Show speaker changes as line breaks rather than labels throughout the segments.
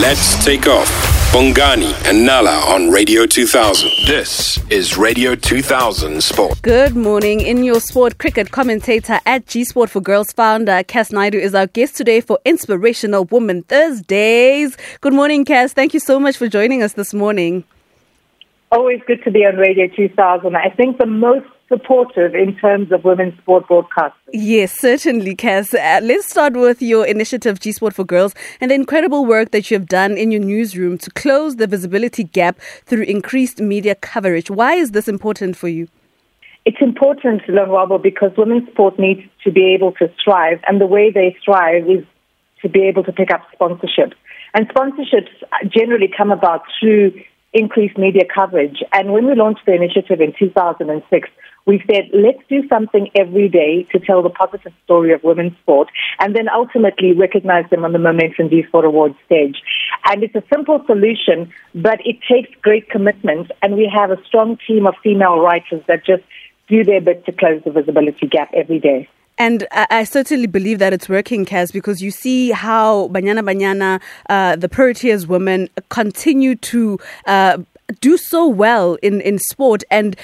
Let's take off. Bongani and Nala on Radio 2000. This is Radio 2000 Sport.
Good morning. In your sport cricket commentator at G Sport for Girls founder Kass Naidoo is our guest today for Inspirational Woman Thursdays. Good morning, Kass. Thank you so much for joining us this morning.
Always good to be on Radio 2000. I think the most supportive in terms of women's sport broadcasting.
Yes, certainly, Kass. Uh, let's start with your initiative, G Sport for Girls, and the incredible work that you have done in your newsroom to close the visibility gap through increased media coverage. Why is this important for you?
It's important, Lonwabo, because women's sport needs to be able to thrive, and the way they thrive is to be able to pick up sponsorships. And sponsorships generally come about through increased media coverage. And when we launched the initiative in 2006, we said, let's do something every day to tell the positive story of women's sport and then ultimately recognize them on the Momentum G Sport Awards stage. And it's a simple solution, but it takes great commitment. And we have a strong team of female writers that just do their bit to close the visibility gap every day.
And I, certainly believe that it's working, Kass, because you see how Banyana Banyana, uh, the Proteas women, continue to uh, do so well in, in sport. And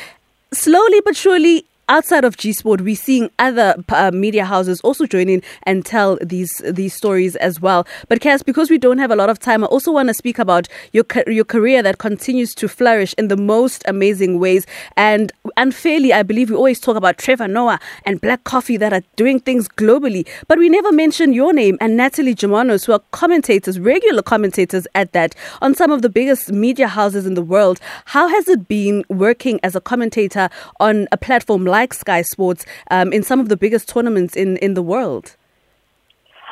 slowly but surely outside of G Sport, we're seeing other uh, media houses also join in and tell these these stories as well. But Kass, because we don't have a lot of time, I also want to speak about your your career that continues to flourish in the most amazing ways. And unfairly, I believe we always talk about Trevor Noah and Black Coffee that are doing things globally, but we never mention your name and Natalie Germanos, who are commentators, regular commentators at that, on some of the biggest media houses in the world. How has it been working as a commentator on a platform like like Sky Sports um, in some of the biggest tournaments in, in the world?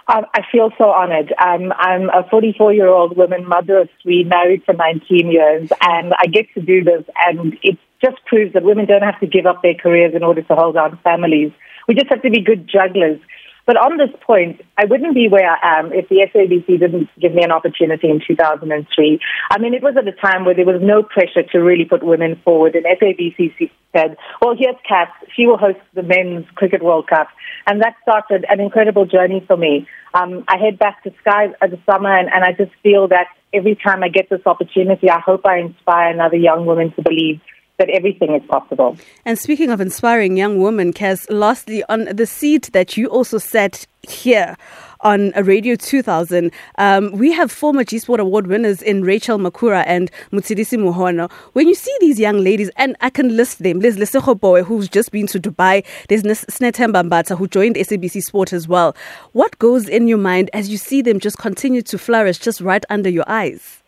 Um, I feel so honored. Um, I'm a 44 year old woman, mother of three, married for 19 years, and I get to do this. And it just proves that women don't have to give up their careers in order to hold on families. We just have to be good jugglers. But on this point, I wouldn't be where I am if the SABC didn't give me an opportunity in 2003. I mean, it was at a time where there was no pressure to really put women forward, and SABC said, well, here's Kass. She will host the Men's Cricket World Cup. And that started an incredible journey for me. Um, I head back to Sky at the summer, and, and I just feel that every time I get this opportunity, I hope I inspire another young woman to believe that everything is possible.
And speaking of inspiring young women, Kass, lastly, on the seat that you also sat here on Radio 2000, um, we have former G Sport Award winners in Rachel Makura and Motshidisi Mohono. When you see these young ladies, and I can list them, there's Lesego Boy, who's just been to Dubai, there's Snetemba Mbata, who joined SABC Sport as well. What goes in your mind as you see them just continue to flourish just right under your eyes?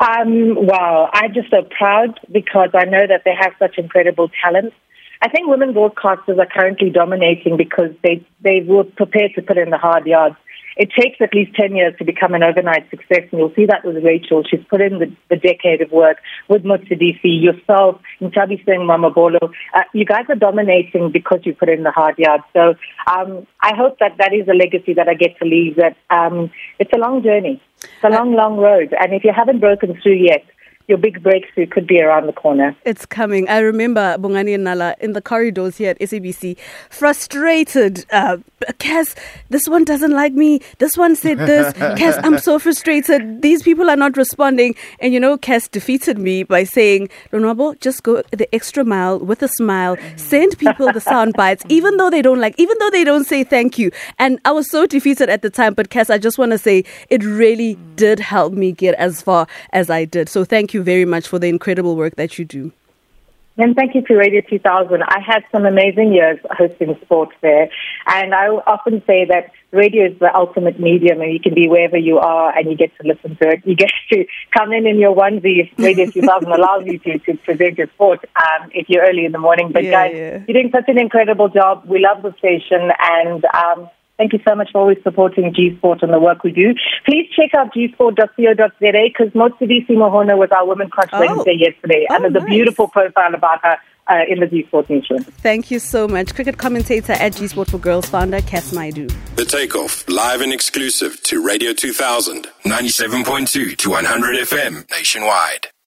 Um, well, I'm just so proud because I know that they have such incredible talent. I think women broadcasters are currently dominating because they, they were prepared to put in the hard yards. It takes at least 10 years to become an overnight success, and you'll see that with Rachel. She's put in the, the decade of work with Motshidisi, yourself, Nchabi Singh, Mamabolo. Uh, you guys are dominating because you put in the hard yards. So um, I hope that that is a legacy that I get to leave, that um, it's a long journey. It's a long, long road. And if you haven't broken through yet, your big breakthrough could be around the corner.
It's coming. I remember Bongani and Nala in the corridors here at SABC, frustrated. Uh, Kass, this one doesn't like me. This one said this. Kass, I'm so frustrated. These people are not responding. And you know, Kass defeated me by saying, Lonwabo, just go the extra mile with a smile. Send people the sound bites, even though they don't like, even though they don't say thank you. And I was so defeated at the time. But Kass, I just want to say it really did help me get as far as I did. So thank you you very much for the incredible work that you do.
And thank you to Radio 2000. I had some amazing years hosting sports there. And I often say that radio is the ultimate medium and you can be wherever you are and you get to listen to it. You get to come in in your onesie if Radio 2000 allows you to, to present your sport um, if you're early in the morning. But yeah, guys, yeah. you're doing such an incredible job. We love the station and um, Thank you so much for always supporting G Sport and the work we do. Please check out gsport.co.za because Motshidisi Mohono was our Women Crush oh. Wednesday yesterday. Oh, and there's nice. a beautiful profile about her. Uh, in the G Sport newsroom.
Thank you so much. Cricket commentator at G Sport for Girls founder Kass Naidoo.
The Takeoff, live and exclusive to Radio 2000, 97.2 to 100 FM nationwide.